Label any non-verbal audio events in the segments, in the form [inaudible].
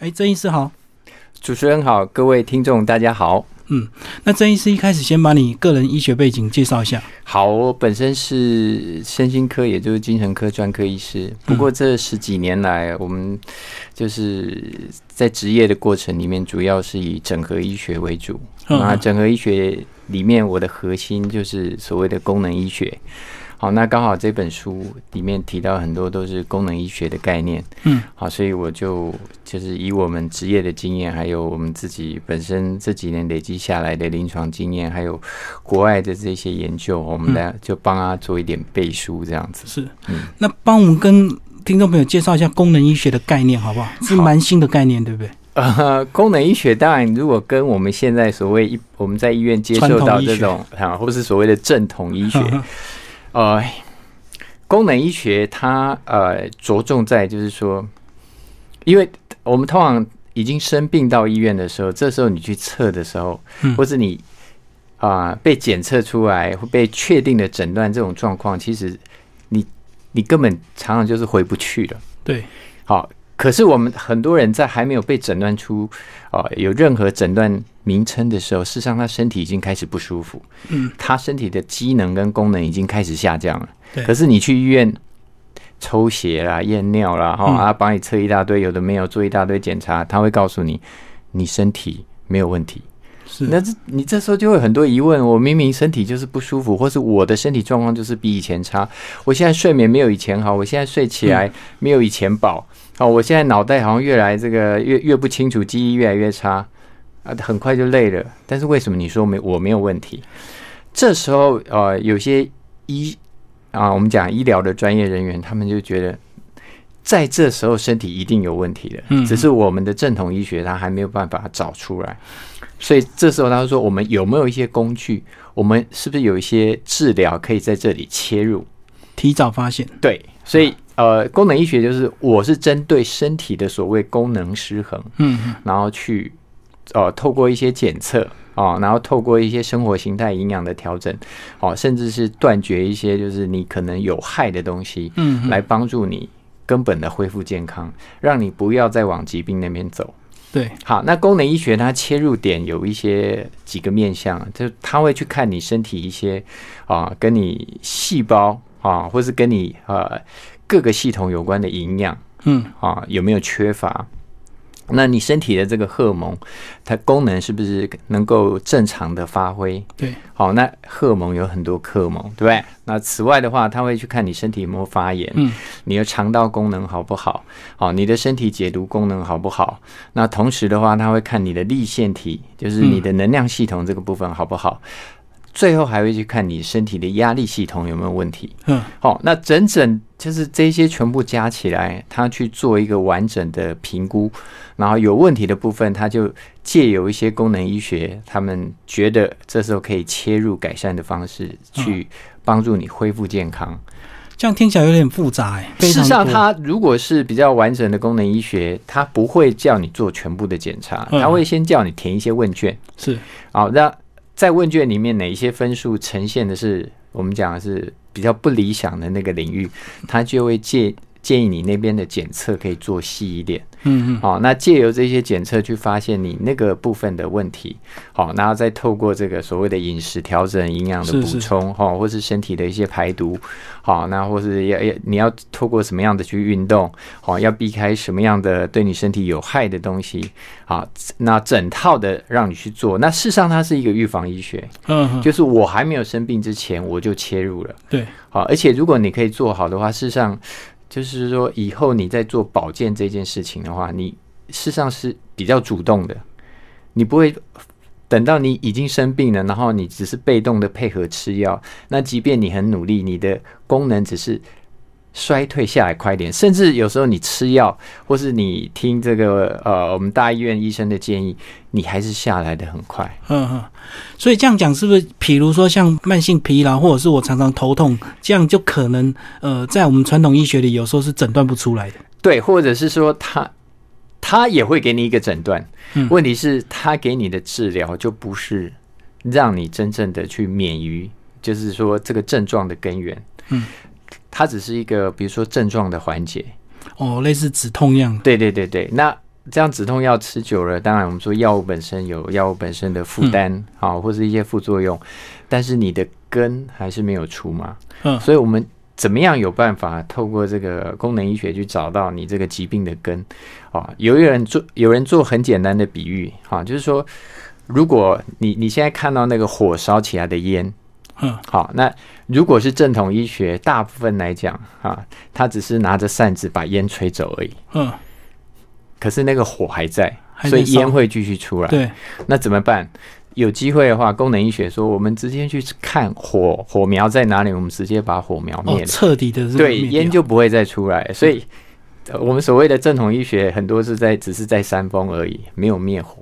哎，郑医师好，主持人好，各位听众大家好。嗯，那郑医师一开始先把你个人医学背景介绍一下。好，我本身是身心科，也就是精神科专科医师。不过这十几年来，我们就是在职业的过程里面，主要是以整合医学为主。那整合医学里面，我的核心就是所谓的功能医学。好，那刚好这本书里面提到很多都是功能医学的概念，嗯，好，所以我就就是以我们职业的经验，还有我们自己本身这几年累积下来的临床经验，还有国外的这些研究，我们来就帮他做一点背书，这样子是。嗯，那帮我们跟听众朋友介绍一下功能医学的概念，好不好？是蛮新的概念，对不对？呃，功能医学当然，如果跟我们现在所谓一我们在医院接受到这种啊，或是所谓的正统医学。[laughs] 呃，功能医学它呃着重在就是说，因为我们通常已经生病到医院的时候，这时候你去测的时候，或者你啊被检测出来会被确定的诊断这种状况，其实你你根本常常就是回不去了。对，好，可是我们很多人在还没有被诊断出啊有任何诊断。名称的时候，事实上他身体已经开始不舒服，嗯，他身体的机能跟功能已经开始下降了。对，可是你去医院抽血啦、验尿啦，哈啊，帮你测一大堆，有的没有做一大堆检查，他会告诉你你身体没有问题。是，那这你这时候就会很多疑问：我明明身体就是不舒服，或是我的身体状况就是比以前差，我现在睡眠没有以前好，我现在睡起来没有以前饱，哦，我现在脑袋好像越来这个越越不清楚，记忆越来越差。啊，很快就累了。但是为什么你说没我没有问题？这时候呃，有些医啊，我们讲医疗的专业人员，他们就觉得在这时候身体一定有问题的。嗯，只是我们的正统医学它还没有办法找出来。所以这时候他说，我们有没有一些工具？我们是不是有一些治疗可以在这里切入，提早发现？对，所以呃，功能医学就是我是针对身体的所谓功能失衡，嗯，然后去。哦，透过一些检测哦，然后透过一些生活形态、营养的调整，哦，甚至是断绝一些就是你可能有害的东西，嗯，来帮助你根本的恢复健康，让你不要再往疾病那边走。对，好，那功能医学它切入点有一些几个面向，就它会去看你身体一些啊，跟你细胞啊，或是跟你呃各个系统有关的营养，嗯，啊，有没有缺乏？那你身体的这个荷尔蒙，它功能是不是能够正常的发挥？对，好，那荷尔蒙有很多荷尔蒙，对不对？那此外的话，他会去看你身体有没有发炎，嗯，你的肠道功能好不好？好，你的身体解毒功能好不好？那同时的话，他会看你的立腺体，就是你的能量系统这个部分好不好？最后还会去看你身体的压力系统有没有问题。嗯，好，那整整就是这些全部加起来，他去做一个完整的评估，然后有问题的部分，他就借由一些功能医学，他们觉得这时候可以切入改善的方式，去帮助你恢复健康。这样听起来有点复杂哎。事实上，它如果是比较完整的功能医学，它不会叫你做全部的检查，他会先叫你填一些问卷。是，好，那。在问卷里面，哪一些分数呈现的是我们讲的是比较不理想的那个领域，他就会借建议你那边的检测可以做细一点。嗯嗯，好，那借由这些检测去发现你那个部分的问题，好，然后再透过这个所谓的饮食调整、营养的补充，哈，或是身体的一些排毒，好，那或是要要你要透过什么样的去运动，好，要避开什么样的对你身体有害的东西，好，那整套的让你去做，那事实上它是一个预防医学，嗯，就是我还没有生病之前我就切入了，对，好，而且如果你可以做好的话，事实上。就是说，以后你在做保健这件事情的话，你事实上是比较主动的，你不会等到你已经生病了，然后你只是被动的配合吃药。那即便你很努力，你的功能只是。衰退下来快点，甚至有时候你吃药，或是你听这个呃我们大医院医生的建议，你还是下来的很快。嗯嗯，所以这样讲是不是？比如说像慢性疲劳，或者是我常常头痛，这样就可能呃在我们传统医学里有时候是诊断不出来的。对，或者是说他他也会给你一个诊断，问题是他给你的治疗就不是让你真正的去免于，就是说这个症状的根源。嗯。它只是一个，比如说症状的缓解，哦，类似止痛药。对对对对，那这样止痛药吃久了，当然我们说药物本身有药物本身的负担啊，或是一些副作用，但是你的根还是没有除嘛。嗯，所以我们怎么样有办法透过这个功能医学去找到你这个疾病的根啊？有人做有人做很简单的比喻哈，就是说，如果你你现在看到那个火烧起来的烟，嗯，好，那如果是正统医学，大部分来讲啊，他只是拿着扇子把烟吹走而已。嗯。可是那个火还在，所以烟会继续出来。对，那怎么办？有机会的话，功能医学说，我们直接去看火火苗在哪里，我们直接把火苗灭了，彻底的对烟就不会再出来。所以，我们所谓的正统医学，很多是在只是在扇风而已，没有灭火。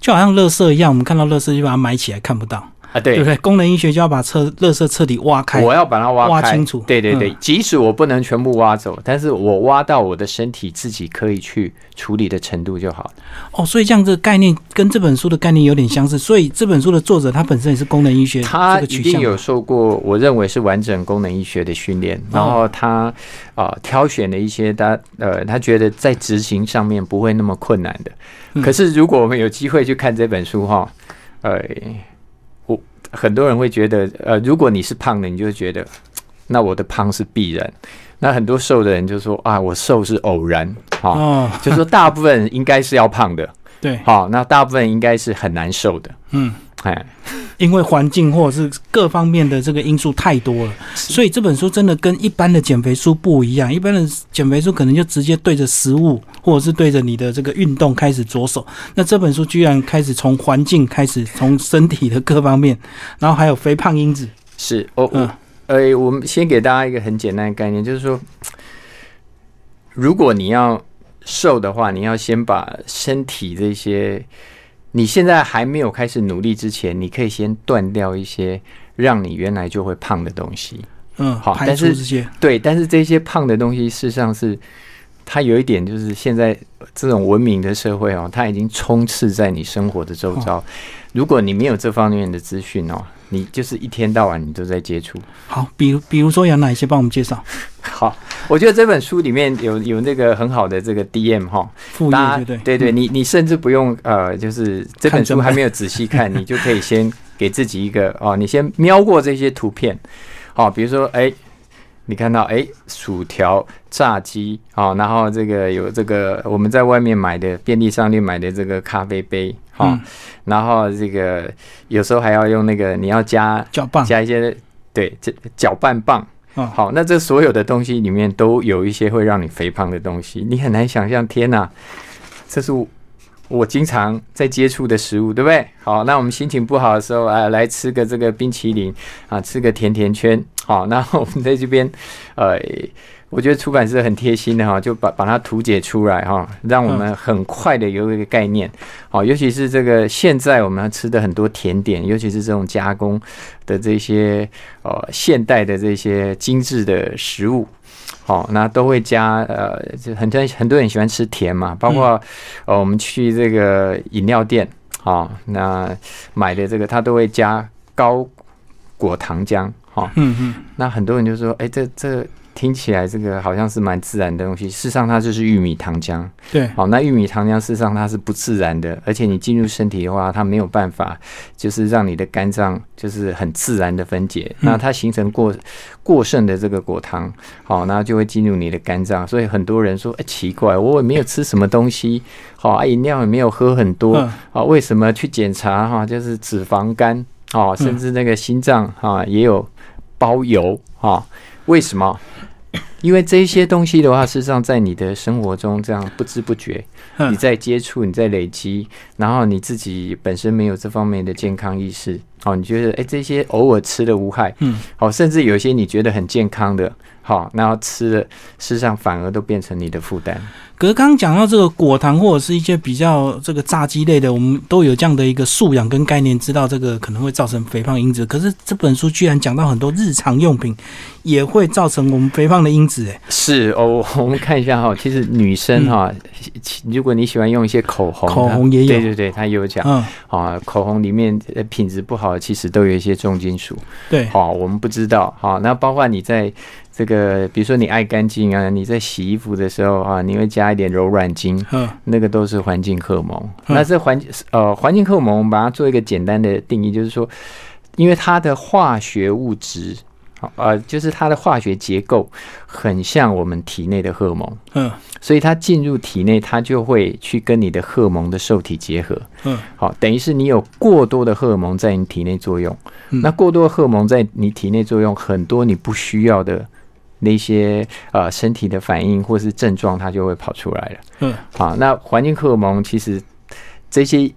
就好像垃圾一样，我们看到垃圾就把它埋起来，看不到。啊，对，对不对？功能医学就要把彻、垃圾彻底挖开，我要把它挖挖清楚。对对对，即使我不能全部挖走，但是我挖到我的身体自己可以去处理的程度就好。哦，所以这样这个概念跟这本书的概念有点相似。所以这本书的作者他本身也是功能医学，他一定有受过我认为是完整功能医学的训练，然后他啊挑选了一些他呃他觉得在执行上面不会那么困难的。可是如果我们有机会去看这本书哈，呃。很多人会觉得，呃，如果你是胖的，你就会觉得，[tsk] 那我的胖是必然。那很多瘦的人就说啊，我瘦是偶然，哈，就说大部分应该是要胖的，[laughs] 对，好，那大部分应该是很难瘦的，嗯，哎。因为环境或者是各方面的这个因素太多了，所以这本书真的跟一般的减肥书不一样。一般的减肥书可能就直接对着食物，或者是对着你的这个运动开始着手。那这本书居然开始从环境开始，从身体的各方面，[laughs] 然后还有肥胖因子。是，哦，嗯，呃，我们先给大家一个很简单的概念，就是说，如果你要瘦的话，你要先把身体这些。你现在还没有开始努力之前，你可以先断掉一些让你原来就会胖的东西。嗯，好，但是对，但是这些胖的东西，事实上是它有一点，就是现在这种文明的社会哦，它已经充斥在你生活的周遭。如果你没有这方面的资讯哦。你就是一天到晚你都在接触。好，比如比如说有哪一些帮我们介绍？[laughs] 好，我觉得这本书里面有有那个很好的这个 DM 哈，副业对对对对，你你甚至不用呃，就是这本书还没有仔细看，你就可以先给自己一个 [laughs] 哦，你先瞄过这些图片，哦，比如说哎。你看到哎，薯条、炸鸡，哦，然后这个有这个我们在外面买的便利商店买的这个咖啡杯，好，然后这个有时候还要用那个你要加搅拌，加一些对这搅拌棒，好，那这所有的东西里面都有一些会让你肥胖的东西，你很难想象，天哪，这是。我经常在接触的食物，对不对？好，那我们心情不好的时候，啊，来吃个这个冰淇淋啊，吃个甜甜圈。好，那我们在这边，呃，我觉得出版社很贴心的哈，就把把它图解出来哈，让我们很快的有一个概念。好，尤其是这个现在我们吃的很多甜点，尤其是这种加工的这些呃现代的这些精致的食物。好，那都会加呃，就很多很多人喜欢吃甜嘛，包括呃，我们去这个饮料店，好，那买的这个它都会加高果糖浆，哈，嗯嗯，那很多人就说，哎，这这。听起来这个好像是蛮自然的东西，事实上它就是玉米糖浆。对，好，那玉米糖浆事实上它是不自然的，而且你进入身体的话，它没有办法就是让你的肝脏就是很自然的分解，那它形成过过剩的这个果糖，好，那就会进入你的肝脏。所以很多人说，哎，奇怪，我也没有吃什么东西，好，饮料也没有喝很多，啊，为什么去检查哈，就是脂肪肝，哦，甚至那个心脏啊也有包油，啊，为什么？[laughs] 因为这些东西的话，事实上在你的生活中这样不知不觉，你在接触，你在累积，然后你自己本身没有这方面的健康意识，哦，你觉得哎这些偶尔吃的无害，嗯，好，甚至有一些你觉得很健康的，好，然后吃了，事实上反而都变成你的负担。可是刚刚讲到这个果糖或者是一些比较这个炸鸡类的，我们都有这样的一个素养跟概念，知道这个可能会造成肥胖因子。可是这本书居然讲到很多日常用品也会造成我们肥胖的因子，哎，是哦，我们看一下哈，其实女生哈，如果你喜欢用一些口红，口红也有，对对对，它有讲，嗯啊，口红里面品质不好的其实都有一些重金属，对，好，我们不知道，好，那包括你在。这个，比如说你爱干净啊，你在洗衣服的时候啊，你会加一点柔软精，嗯那个都是环境荷尔蒙。嗯那这环呃环境荷尔蒙，我们把它做一个简单的定义，就是说，因为它的化学物质，好呃，就是它的化学结构很像我们体内的荷尔蒙，嗯所以它进入体内，它就会去跟你的荷尔蒙的受体结合。嗯好，等于是你有过多的荷尔蒙在你体内作用，嗯那过多的荷尔蒙在你体内作用，很多你不需要的那些呃身体的反应或是症状，它就会跑出来了。嗯好，那环境荷尔蒙其实这些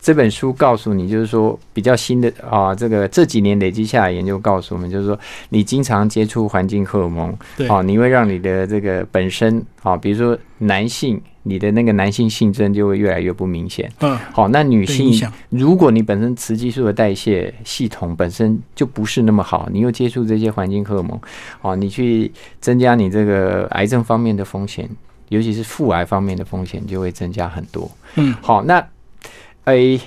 这本书告诉你，就是说比较新的啊，这个这几年累积下来研究告诉我们，就是说你经常接触环境荷尔蒙，对啊，你会让你的这个本身啊，比如说男性，你的那个男性性征就会越来越不明显。嗯，好，那女性如果你本身雌激素的代谢系统本身就不是那么好，你又接触这些环境荷尔蒙，啊，你去增加你这个癌症方面的风险，尤其是腹癌方面的风险就会增加很多。嗯好，那诶。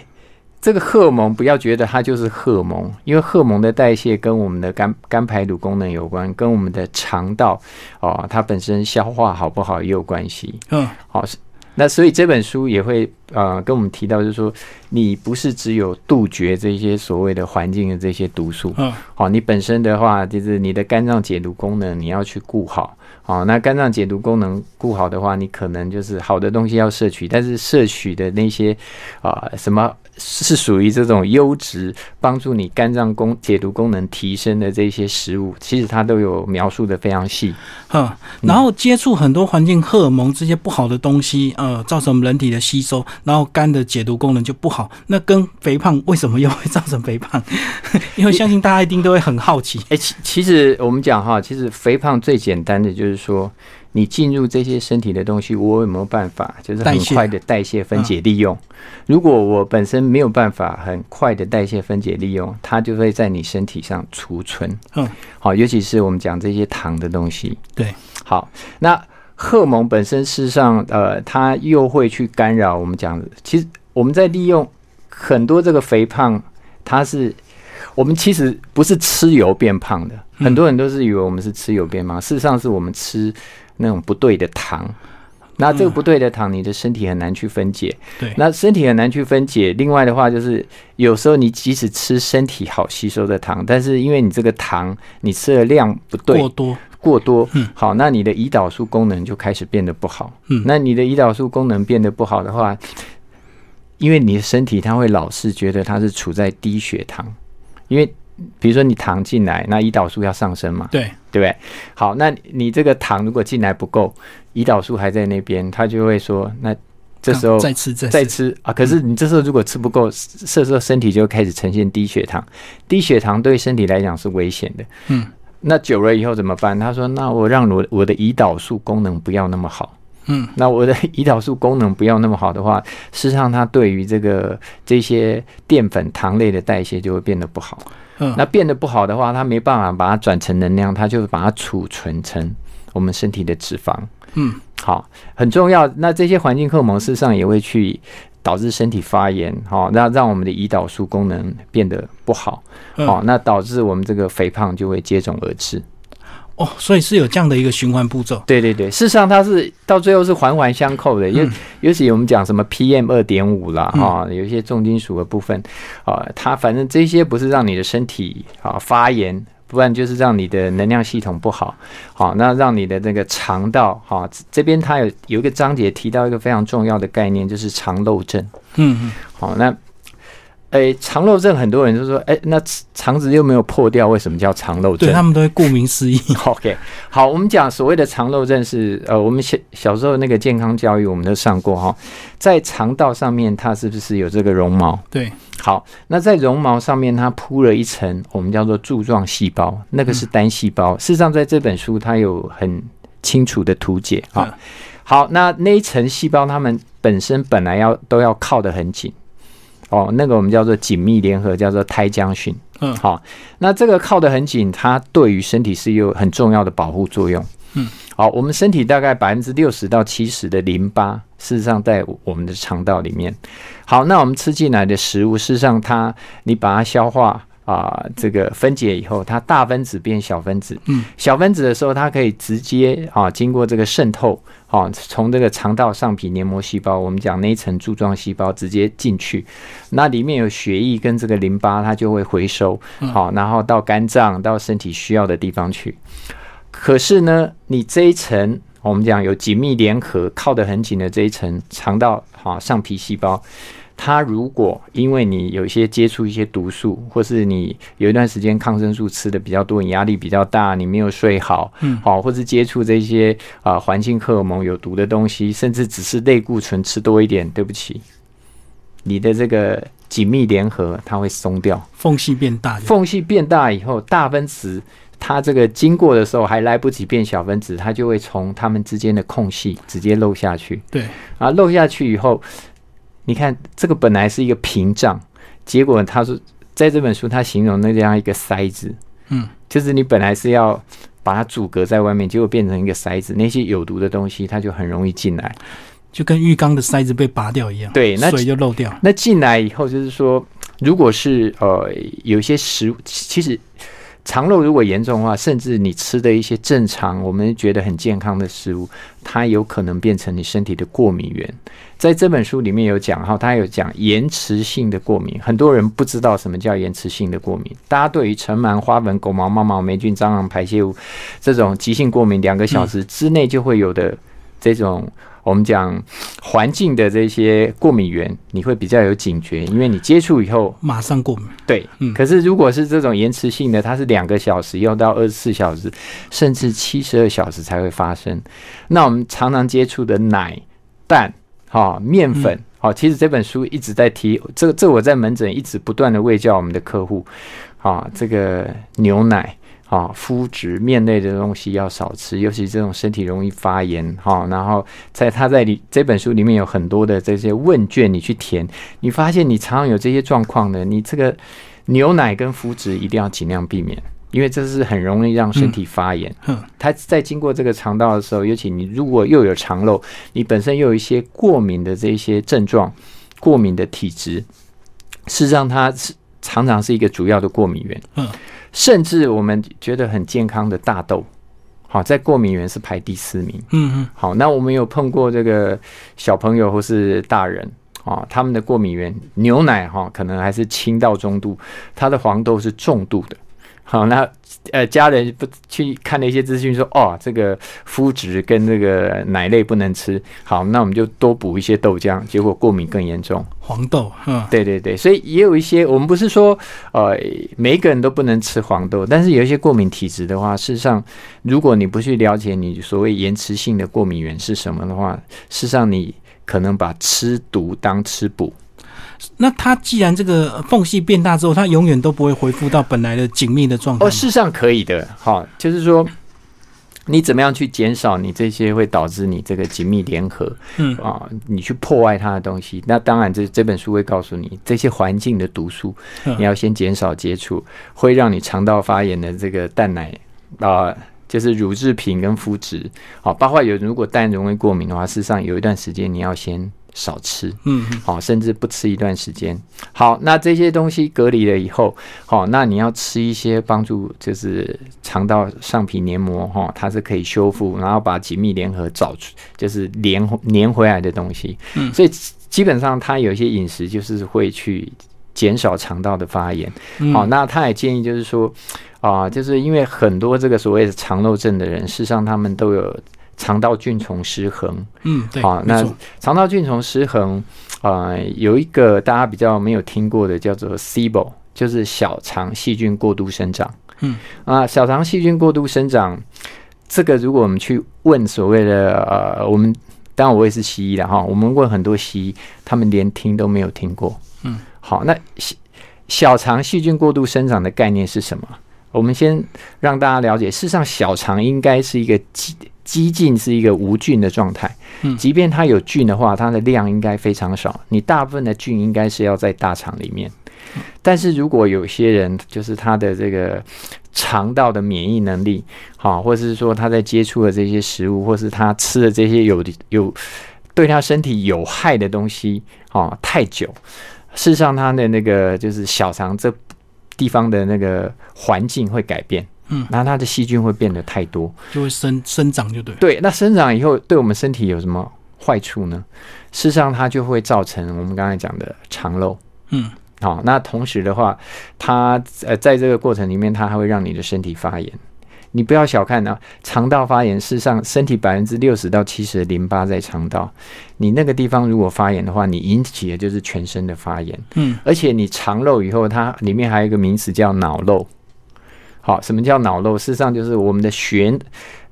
这个荷尔蒙不要觉得它就是荷尔蒙，因为荷尔蒙的代谢跟我们的肝肝排毒功能有关，跟我们的肠道哦，它本身消化好不好也有关系。嗯好、是那所以这本书也会呃跟我们提到，就是说你不是只有杜绝这些所谓的环境的这些毒素，嗯好、你本身的话就是你的肝脏解毒功能你要去顾好。好、那肝脏解毒功能顾好的话，你可能就是好的东西要摄取，但是摄取的那些啊、什么是属于这种优质帮助你肝脏功解毒功能提升的这些食物，其实它都有描述的非常细。嗯，然后接触很多环境荷尔蒙这些不好的东西，呃，造成我们人体的吸收，然后肝的解毒功能就不好。那跟肥胖为什么又会造成肥胖？[laughs] 因为相信大家一定都会很好奇。哎、其其实我们讲哈，其实肥胖最简单的就是说，你进入这些身体的东西，我有没有办法，就是很快的代谢、分解、利用？如果我本身没有办法很快的代谢、分解、利用，它就会在你身体上储存。嗯，好，尤其是我们讲这些糖的东西。对，好，那荷尔蒙本身事实上，呃，它又会去干扰我们讲。其实我们在利用很多这个肥胖，它是我们其实不是吃油变胖的，嗯很多人都是以为我们是吃有变胖，事实上是我们吃那种不对的糖。那这个不对的糖，你的身体很难去分解。对那身体很难去分解。另外的话，就是有时候你即使吃身体好吸收的糖，但是因为你这个糖你吃的量不对，过多，过多嗯，好，那你的胰岛素功能就开始变得不好。嗯那你的胰岛素功能变得不好的话，因为你的身体它会老是觉得它是处在低血糖，因为比如说你糖进来，那胰岛素要上升嘛，对，对不对？好，那你这个糖如果进来不够，胰岛素还在那边，他就会说，那这时候再吃再吃啊，可是你这时候如果吃不够，这时候身体就开始呈现低血糖，低血糖对身体来讲是危险的。嗯，那久了以后怎么办？他说：“那我让我我的胰岛素功能不要那么好。嗯，那我的胰岛素功能不要那么好的话，事实上它对于这个这些淀粉糖类的代谢就会变得不好。嗯，那变得不好的话，它没办法把它转成能量，它就把它储存成我们身体的脂肪。嗯，好，很重要。那这些环境荷尔蒙事实上也会去导致身体发炎，好、那让我们的胰岛素功能变得不好，嗯好、那导致我们这个肥胖就会接踵而至。哦，所以是有这样的一个循环步骤。对对对，事实上它是到最后是环环相扣的，因为嗯尤其我们讲什么 PM 二点五啦，嗯哈、有一些重金属的部分，啊，它反正这些不是让你的身体啊发炎。不然就是让你的能量系统不好，好，那让你的那个肠道，哈，这边它有有一个章节提到一个非常重要的概念，就是肠漏症。嗯嗯，好，那，诶，肠漏症很多人就说，诶，那肠子又没有破掉，为什么叫肠漏症？对他们都会顾名思义。[laughs] OK，好，我们讲所谓的肠漏症是，呃，我们小小时候那个健康教育我们都上过哈，在肠道上面它是不是有这个绒毛？对，好，那在绒毛上面它铺了一层我们叫做柱状细胞，那个是单细胞。事实上，在这本书它有很清楚的图解啊。嗯好，那那一层细胞它们本身本来要都要靠得很紧。哦，那个我们叫做紧密联合，叫做胎浆训。嗯好，那这个靠得很紧，它对于身体是有很重要的保护作用。嗯，好，我们身体大概百分之六十到七十的淋巴，事实上在我们的肠道里面。好，那我们吃进来的食物，事实上它你把它消化。啊这个分解以后，它大分子变小分子，嗯，小分子的时候，它可以直接啊经过这个渗透，啊从这个肠道上皮黏膜细胞，我们讲那一层柱状细胞直接进去，那里面有血液跟这个淋巴，它就会回收，好，然后到肝脏到身体需要的地方去。可是呢，你这一层我们讲有紧密联合、靠得很紧的这一层肠道啊上皮细胞。它如果因为你有一些接触一些毒素，或是你有一段时间抗生素吃的比较多，你压力比较大，你没有睡好，嗯，好，或是接触这些啊环境荷尔蒙有毒的东西，甚至只是类固醇吃多一点，对不起，你的这个紧密联合它会松掉，缝隙变大，缝隙变大以后，大分子它这个经过的时候还来不及变小分子，它就会从它们之间的空隙直接漏下去，对，啊，漏下去以后。你看，这个本来是一个屏障，结果他说，在这本书他形容那这样一个塞子，嗯，就是你本来是要把它阻隔在外面，结果变成一个塞子，那些有毒的东西它就很容易进来，就跟浴缸的塞子被拔掉一样，对，那水就漏掉。那进来以后，就是说，如果是呃有一些食物，其实。肠漏如果严重的话，甚至你吃的一些正常我们觉得很健康的食物，它有可能变成你身体的过敏源。在这本书里面有讲哈，他有讲延迟性的过敏，很多人不知道什么叫延迟性的过敏。大家对于尘螨、花粉、狗毛、猫毛、霉菌、蟑螂、排泄物这种急性过敏，两个小时之内就会有的这种。我们讲环境的这些过敏源，你会比较有警觉，因为你接触以后马上过敏。对，嗯。可是如果是这种延迟性的，它是两个小时，用到二十四小时，甚至七十二小时才会发生。那我们常常接触的奶、蛋、哈面粉，好，其实这本书一直在提这个，这我在门诊一直不断的喂教我们的客户，啊，这个牛奶。啊，麸质面类的东西要少吃，尤其这种身体容易发炎。哈，然后在他在里这本书里面有很多的这些问卷，你去填，你发现你常常有这些状况的，你这个牛奶跟麸质一定要尽量避免，因为这是很容易让身体发炎。嗯，它在经过这个肠道的时候，尤其你如果又有肠漏，你本身又有一些过敏的这些症状，过敏的体质，事实上它是常常是一个主要的过敏源。嗯。甚至我们觉得很健康的大豆，好，在过敏源是排第四名。嗯嗯，好，那我们有碰过这个小朋友或是大人啊，他们的过敏源牛奶哈，可能还是轻到中度，它的黄豆是重度的。好，那呃，家人不去看了一些资讯，说哦，这个麸质跟这个奶类不能吃。好，那我们就多补一些豆浆，结果过敏更严重。黄豆，嗯，对对对，所以也有一些，我们不是说呃每一个人都不能吃黄豆，但是有一些过敏体质的话，事实上，如果你不去了解你所谓延迟性的过敏源是什么的话，事实上你可能把吃毒当吃补。那它既然这个缝隙变大之后，它永远都不会恢复到本来的紧密的状态。哦，事实上可以的，哈，就是说你怎么样去减少你这些会导致你这个紧密联合，嗯啊，你去破坏它的东西。那当然，这这本书会告诉你，这些环境的毒素，你要先减少接触，会让你肠道发炎的这个蛋奶啊，就是乳制品跟麸质，好，包括有如果蛋容易过敏的话，事实上有一段时间你要先。少吃，嗯，好，甚至不吃一段时间。好，那这些东西隔离了以后，好，那你要吃一些帮助，就是肠道上皮黏膜哈，它是可以修复，然后把紧密联合找出，就是连粘回来的东西。嗯，所以基本上它有一些饮食就是会去减少肠道的发炎。好，那他也建议就是说，啊，就是因为很多这个所谓的肠漏症的人，事实上他们都有。肠道菌虫失衡，嗯，对，好，那肠道菌虫失衡，啊，有一个大家比较没有听过的叫做 SIBO，就是小肠细菌过度生长，嗯，啊，小肠细菌过度生长，这个如果我们去问所谓的呃，我们当然我也是西医的哈，我们问很多西医，他们连听都没有听过，嗯，好，那小肠细菌过度生长的概念是什么？我们先让大家了解，事实上小肠应该是一个基。激进是一个无菌的状态，嗯，即便它有菌的话，它的量应该非常少。你大部分的菌应该是要在大肠里面，但是如果有些人就是他的这个肠道的免疫能力好，或者是说他在接触的这些食物，或是他吃的这些有有对他身体有害的东西啊太久，事实上他的那个就是小肠这地方的那个环境会改变，嗯，然后它的细菌会变得太多，就会生生长，就对。对，那生长以后对我们身体有什么坏处呢？事实上，它就会造成我们刚才讲的肠漏。嗯，好，那同时的话，它呃在这个过程里面，它还会让你的身体发炎。你不要小看啊，肠道发炎，事实上身体百分之六十到七十的淋巴在肠道，你那个地方如果发炎的话，你引起的就是全身的发炎。嗯，而且你肠漏以后，它里面还有一个名词叫脑漏。好，什么叫脑漏？事实上就是我们的血，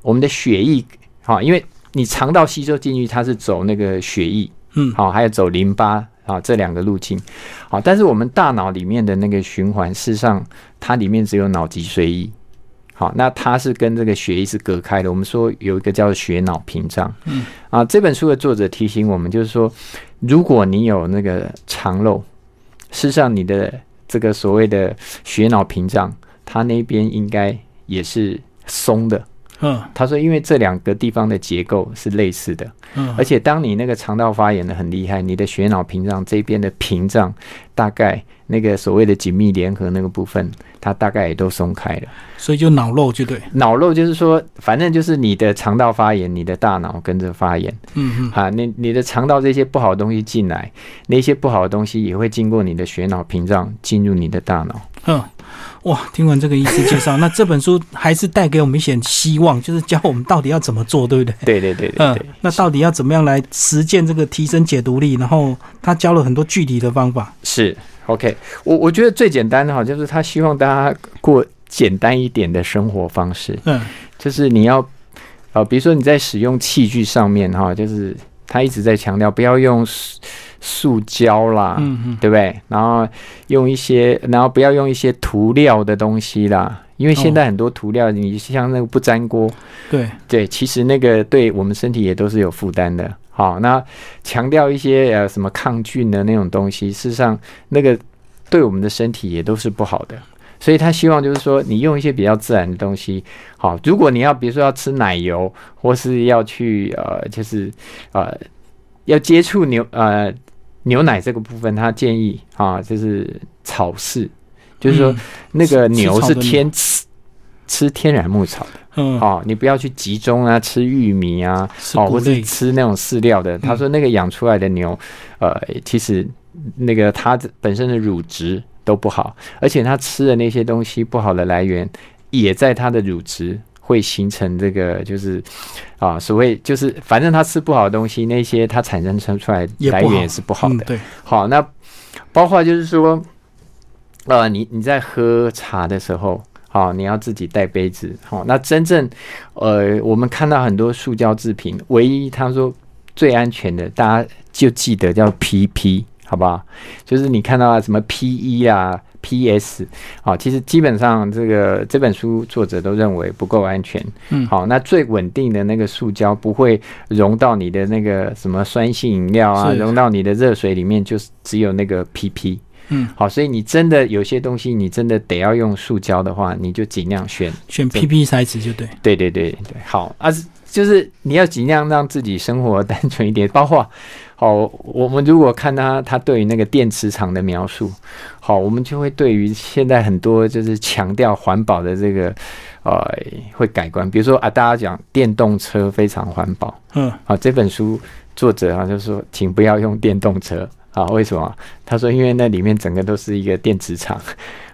我们的血液，好，因为你肠道吸收进去，它是走那个血液，嗯，好，还有走淋巴，啊，这两个路径，好，但是我们大脑里面的那个循环，事实上它里面只有脑脊髓液，好，那它是跟这个血液是隔开的。我们说有一个叫血脑屏障，嗯，啊，这本书的作者提醒我们，就是说，如果你有那个肠漏，事实上你的这个所谓的血脑屏障，它那边应该也是松的。嗯他说，因为这两个地方的结构是类似的，嗯，而且当你那个肠道发炎的很厉害，你的血脑屏障这边的屏障，大概那个所谓的紧密联合那个部分，它大概也都松开了。所以就脑漏就对。脑漏就是说，反正就是你的肠道发炎，你的大脑跟着发炎嗯嗯，啊，你你的肠道这些不好的东西进来，那些不好的东西也会经过你的血脑屏障进入你的大脑。嗯，哇，听完这个医师介绍，那这本书还是带给我们一些希望，就是教我们到底要怎么做，对不对？对对对对嗯对，，那到底要怎么样来实践这个提升解读力？然后他教了很多具体的方法。是 OK。我我觉得最简单的哈，就是他希望大家过简单一点的生活方式。嗯就是你要，呃，比如说你在使用器具上面哈，就是他一直在强调不要用塑塑胶啦，嗯嗯，对不对？然后用一些，然后不要用一些涂料的东西啦，因为现在很多涂料，你像那个不粘锅，对，对，其实那个对我们身体也都是有负担的。好，那强调一些呃什么抗菌的那种东西，事实上那个对我们的身体也都是不好的。所以他希望就是说，你用一些比较自然的东西。好，如果你要比如说要吃奶油，或是要去呃，就是呃要接触牛呃牛奶这个部分，他建议啊，就是草饲，就是说嗯那个牛是天吃吃天然牧草的。嗯，哦，你不要去集中啊，吃玉米啊，哦，或是吃那种饲料的。他说那个养出来的牛，呃，其实那个它本身的乳质都不好，而且他吃的那些东西不好的来源，也在他的乳汁会形成这个，就是啊，所谓就是反正他吃不好的东西，那些它产生出出来来源也是不好的。嗯对，好，那包括就是说，呃，你你在喝茶的时候，好，你要自己带杯子。好，那真正，呃，我们看到很多塑胶制品，唯一他说最安全的，大家就记得叫 PP，好不好？就是你看到什么 PE 啊。P.S. 好，其实基本上这个这本书作者都认为不够安全。嗯好，那最稳定的那个塑胶不会溶到你的那个什么酸性饮料啊，是溶到你的热水里面，就是只有那个 PP。嗯，好，所以你真的有些东西，你真的得要用塑胶的话，你就尽量选。选 PP 材质就对。对对对对，好啊，是就是你要尽量让自己生活单纯一点，包括好，我们如果看他他对于那个电磁场的描述，好，我们就会对于现在很多就是强调环保的这个呃会改观，比如说啊，大家讲电动车非常环保，嗯好，这本书作者啊就说，请不要用电动车啊，为什么？他说，因为那里面整个都是一个电磁场。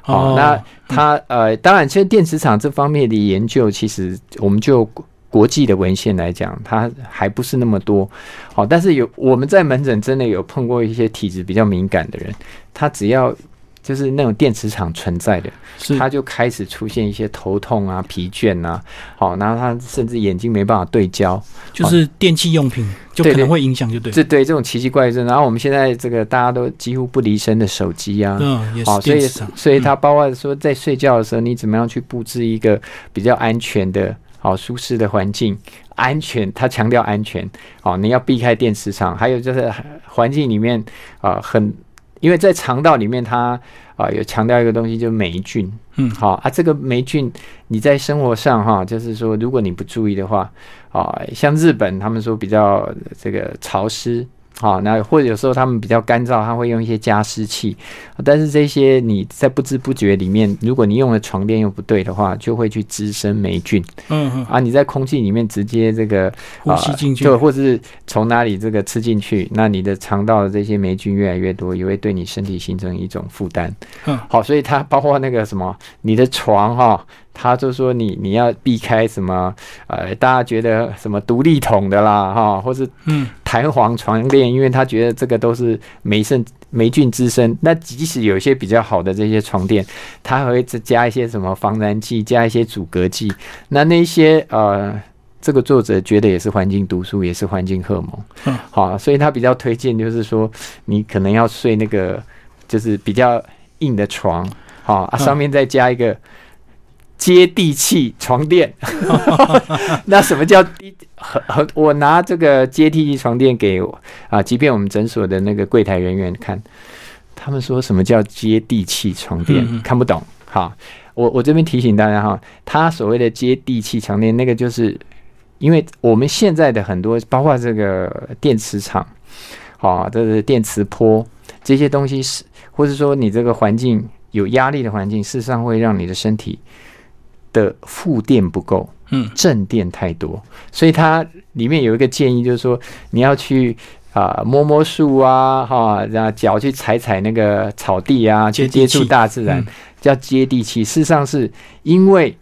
好、哦那他呃，当然，其实电磁场这方面的研究，其实我们就国际的文献来讲，它还不是那么多。好、但是有我们在门诊真的有碰过一些体质比较敏感的人，他只要就是那种电磁场存在的，他就开始出现一些头痛啊、疲倦啊，好、然后他甚至眼睛没办法对焦，就是电器用品就可能会影响，就对。这对这种奇奇怪怪症。然后我们现在这个大家都几乎不离身的手机啊，嗯，也所以。所以它包括说在睡觉的时候，你怎么样去布置一个比较安全的、好舒适的环境？安全，他强调安全。好，你要避开电磁场，还有就是环境里面啊、很因为在肠道里面它，啊有强调一个东西，就是霉菌。嗯好啊，这个霉菌你在生活上哈，就是说如果你不注意的话，啊，像日本他们说比较这个潮湿好，那或者有时候他们比较干燥，他会用一些加湿器。但是这些你在不知不觉里面，如果你用的床垫又不对的话，就会去滋生霉菌。嗯嗯，啊，你在空气里面直接这个呼吸进去，就或者是从哪里这个吃进去，那你的肠道的这些霉菌越来越多，也会对你身体形成一种负担。嗯，好，所以它包括那个什么，你的床哈。他就说你你要避开什么呃，大家觉得什么独立桶的啦哈，或是嗯弹簧床垫，因为他觉得这个都是霉渗霉菌滋生。那即使有一些比较好的这些床垫，它还会加一些什么防燃剂，加一些阻隔剂。那那些呃，这个作者觉得也是环境毒素，也是环境荷尔蒙。嗯，好，所以他比较推荐就是说，你可能要睡那个就是比较硬的床，好啊，上面再加一个。接地气床垫，[laughs] 那什么叫低？我拿这个接地气床垫给我啊，即便我们诊所的那个柜台人员看，他们说什么叫接地气床垫，看不懂。好，我我这边提醒大家哈，他所谓的接地气床垫，那个就是因为我们现在的很多，包括这个电磁场，好，这是电磁波这些东西是，或者说你这个环境有压力的环境，事实上会让你的身体。的负电不够，嗯，正电太多，所以它里面有一个建议，就是说你要去啊摸摸树啊，哈，然后脚去踩踩那个草地啊，去接触大自然，叫接地气。事实上是因为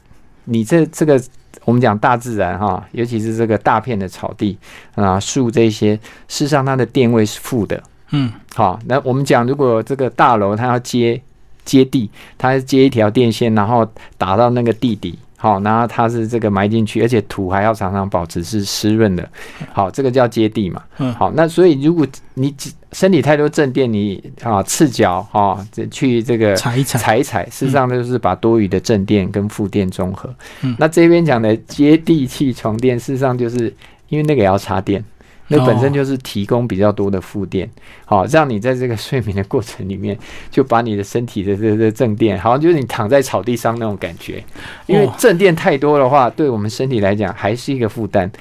你这这个我们讲大自然哈，尤其是这个大片的草地啊树这些，事实上它的电位是负的，嗯，好，那我们讲如果这个大楼它要接。接地，它是接一条电线，然后打到那个地底，好，然后它是这个埋进去，而且土还要常常保持是湿润的，好，这个叫接地嘛，嗯，好，那所以如果你身体太多正电，你啊赤脚啊去这个踩一踩。踩一踩，事实上就是把多余的正电跟负电中和。嗯，那这边讲的接地气床垫，事实上就是因为那个也要插电。那本身就是提供比较多的负电，好，让你在这个睡眠的过程里面，就把你的身体的这这正电，好像就是你躺在草地上那种感觉。因为正电太多的话，对我们身体来讲还是一个负担。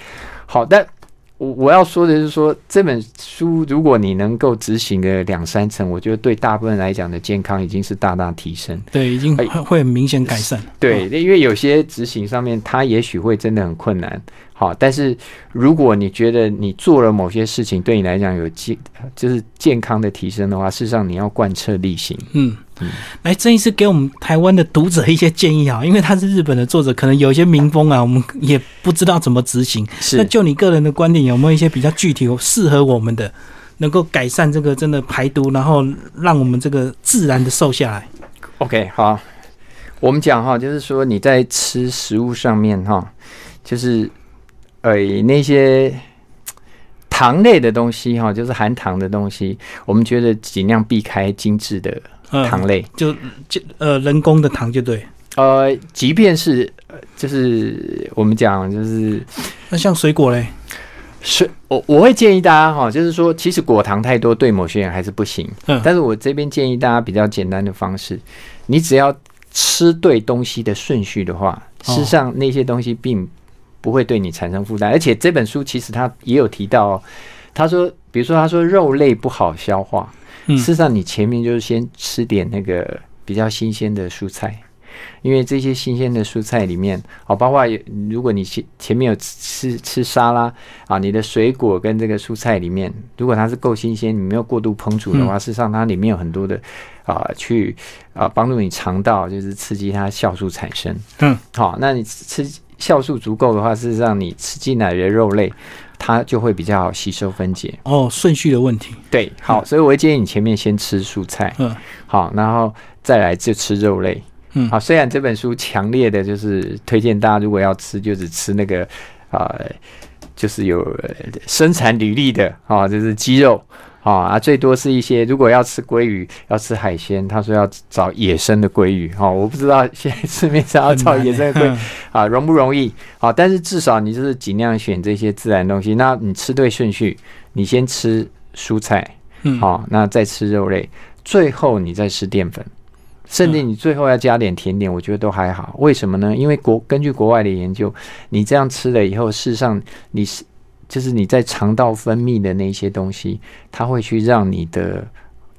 好，但我我要说的是说，这本书如果你能够执行个两三成，我觉得对大部分来讲的健康已经是大大提升。对，已经会会很明显改善。对，因为有些执行上面，它也许会真的很困难。好，但是如果你觉得你做了某些事情对你来讲有健，就是健康的提升的话，事实上你要贯彻力行。嗯嗯，来，郑医师给我们台湾的读者一些建议啊，因为他是日本的作者，可能有一些民风啊，我们也不知道怎么执行。是，那就你个人的观点，有没有一些比较具体、适合我们的，能够改善这个真的排毒，然后让我们这个自然的瘦下来？OK，好，我们讲哈，就是说你在吃食物上面哈，就是。呃，那些糖类的东西哈，就是含糖的东西，我们觉得尽量避开精致的糖类，就就呃人工的糖就对。呃，即便是就是我们讲就是那像水果嘞，水我我会建议大家哈，就是说其实果糖太多对某些人还是不行。嗯，但是我这边建议大家比较简单的方式，你只要吃对东西的顺序的话，事实上那些东西并。不会对你产生负担，而且这本书其实他也有提到，他说，比如说他说肉类不好消化，事实上你前面就是先吃点那个比较新鲜的蔬菜，因为这些新鲜的蔬菜里面，哦，包括如果你前前面有吃吃沙拉啊，你的水果跟这个蔬菜里面，如果它是够新鲜，你没有过度烹煮的话，事实上它里面有很多的啊，去啊帮助你肠道，就是刺激它酵素产生。嗯，好，那你吃。酵素足够的话，事实上你吃进来的肉类，它就会比较好吸收分解。哦，顺序的问题。对，好，所以我会建议你前面先吃蔬菜，嗯，好，然后再来就吃肉类。嗯，好，虽然这本书强烈的就是推荐大家，如果要吃，就只吃那个啊，就是有生产履历的啊，就是鸡肉。啊啊，最多是一些如果要吃鲑鱼，要吃海鲜，他说要找野生的鲑鱼。哦，我不知道现在市面上要找野生的鲑啊容不容易？啊，但是至少你就是尽量选这些自然东西。那你吃对顺序，你先吃蔬菜，好，那再吃肉类，最后你再吃淀粉，甚至你最后要加点甜点，我觉得都还好。为什么呢？因为国根据国外的研究，你这样吃了以后，事实上你是。就是你在肠道分泌的那些东西，它会去让你的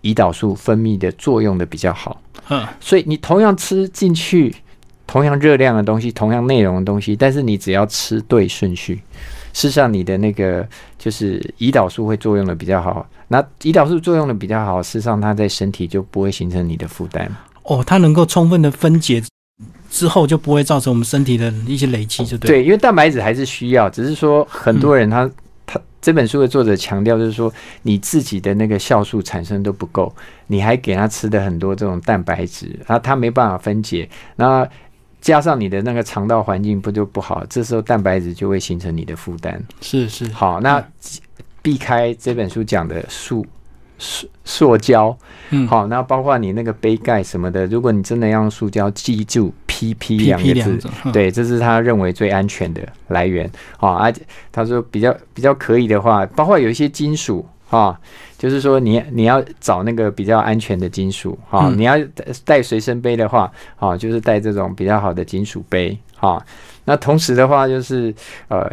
胰岛素分泌的作用的比较好。嗯，所以你同样吃进去同样热量的东西，同样内容的东西，但是你只要吃对顺序，事实上你的那个就是胰岛素会作用的比较好。那胰岛素作用的比较好，事实上它在身体就不会形成你的负担。哦，它能够充分的分解之后，就不会造成我们身体的一些累积，就对。对，因为蛋白质还是需要，只是说很多人他、他这本书的作者强调就是说，你自己的那个酵素产生都不够，你还给他吃的很多这种蛋白质，然后他没办法分解，那加上你的那个肠道环境不就不好，这时候蛋白质就会形成你的负担。是是，好，那避开这本书讲的塑塑塑胶，嗯，好，那包括你那个杯盖什么的，如果你真的要用塑胶，记住 PP 两个字。对，这是他认为最安全的来源。啊。而且他说比较比较可以的话，包括有一些金属啊，就是说你你要找那个比较安全的金属啊，嗯。你要带随身杯的话啊，就是带这种比较好的金属杯啊。那同时的话，就是呃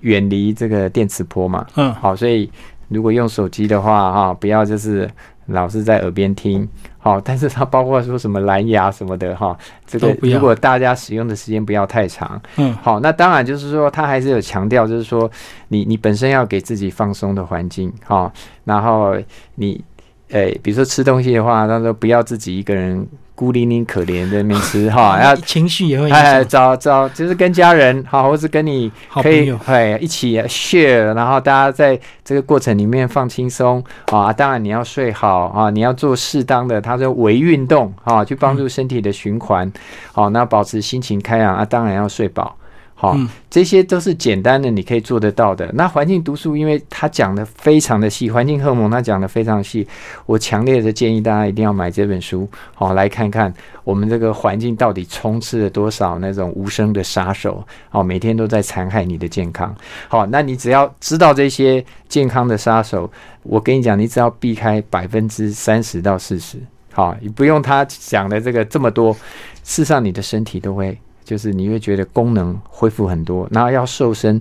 远离这个电磁波嘛，嗯，好，所以如果用手机的话，哈，不要就是老是在耳边听，好，但是它包括说什么蓝牙什么的，哈，这个都如果大家使用的时间不要太长，嗯，好，那当然就是说，它还是有强调，就是说你你本身要给自己放松的环境，哈，然后你，诶、比如说吃东西的话，他说不要自己一个人孤零零可怜在那边吃，哈，[laughs] 要情绪也会影哎，找找就是跟家人好，或是跟你可以好朋友，哎一起 share，然后大家在这个过程里面放轻松啊。当然你要睡好啊，你要做适当的，他说微运动啊，去帮助身体的循环。好、那保持心情开朗啊，当然要睡饱。好、嗯这些都是简单的，你可以做得到的。那环境毒素，因为它讲的非常的细，环境荷尔蒙它讲的非常细，我强烈的建议大家一定要买这本书，好、来看看我们这个环境到底充斥了多少那种无声的杀手，好、每天都在残害你的健康。好、那你只要知道这些健康的杀手，我跟你讲，你只要避开百分之三十到四十，好，你不用他讲的这个这么多，事实上你的身体都会，就是你会觉得功能恢复很多，然后要瘦身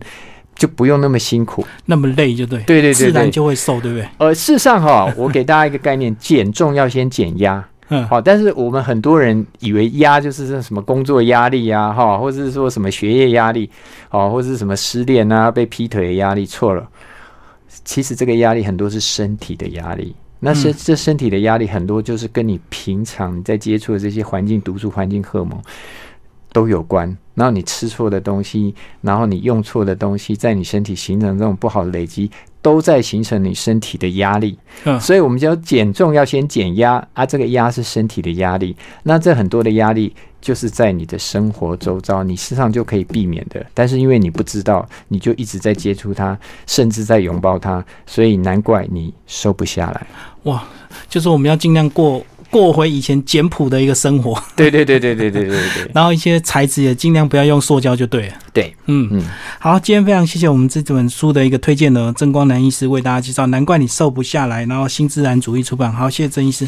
就不用那么辛苦。那么累就对，对对对自然。就会瘦，对不对？呃，事实上哈，我给大家一个概念，减重要先减压。[laughs] 嗯，好，但是我们很多人以为压就是这什么工作压力呀，哈，或者是说什么学业压力，哦，或者是什么失恋啊、被劈腿的压力，错了。其实这个压力很多是身体的压力，那是嗯这身体的压力很多就是跟你平常你在接触的这些环境毒素、环境荷尔蒙都有关。然后你吃错的东西，然后你用错的东西，在你身体形成这种不好的累积，都在形成你身体的压力。嗯所以我们就要减重，要先减压啊。这个压是身体的压力，那这很多的压力就是在你的生活周遭，你事实上就可以避免的。但是因为你不知道，你就一直在接触它，甚至在拥抱它，所以难怪你瘦不下来。哇，就是我们要尽量过过回以前简朴的一个生活，对对对对对对对对然后一些材质也尽量不要用塑胶就对了。对，嗯嗯，好，今天非常谢谢我们这本书的一个推荐呢，郑光南医师为大家介绍《难怪你瘦不下来》，然后新自然主义出版。好，谢谢郑医师。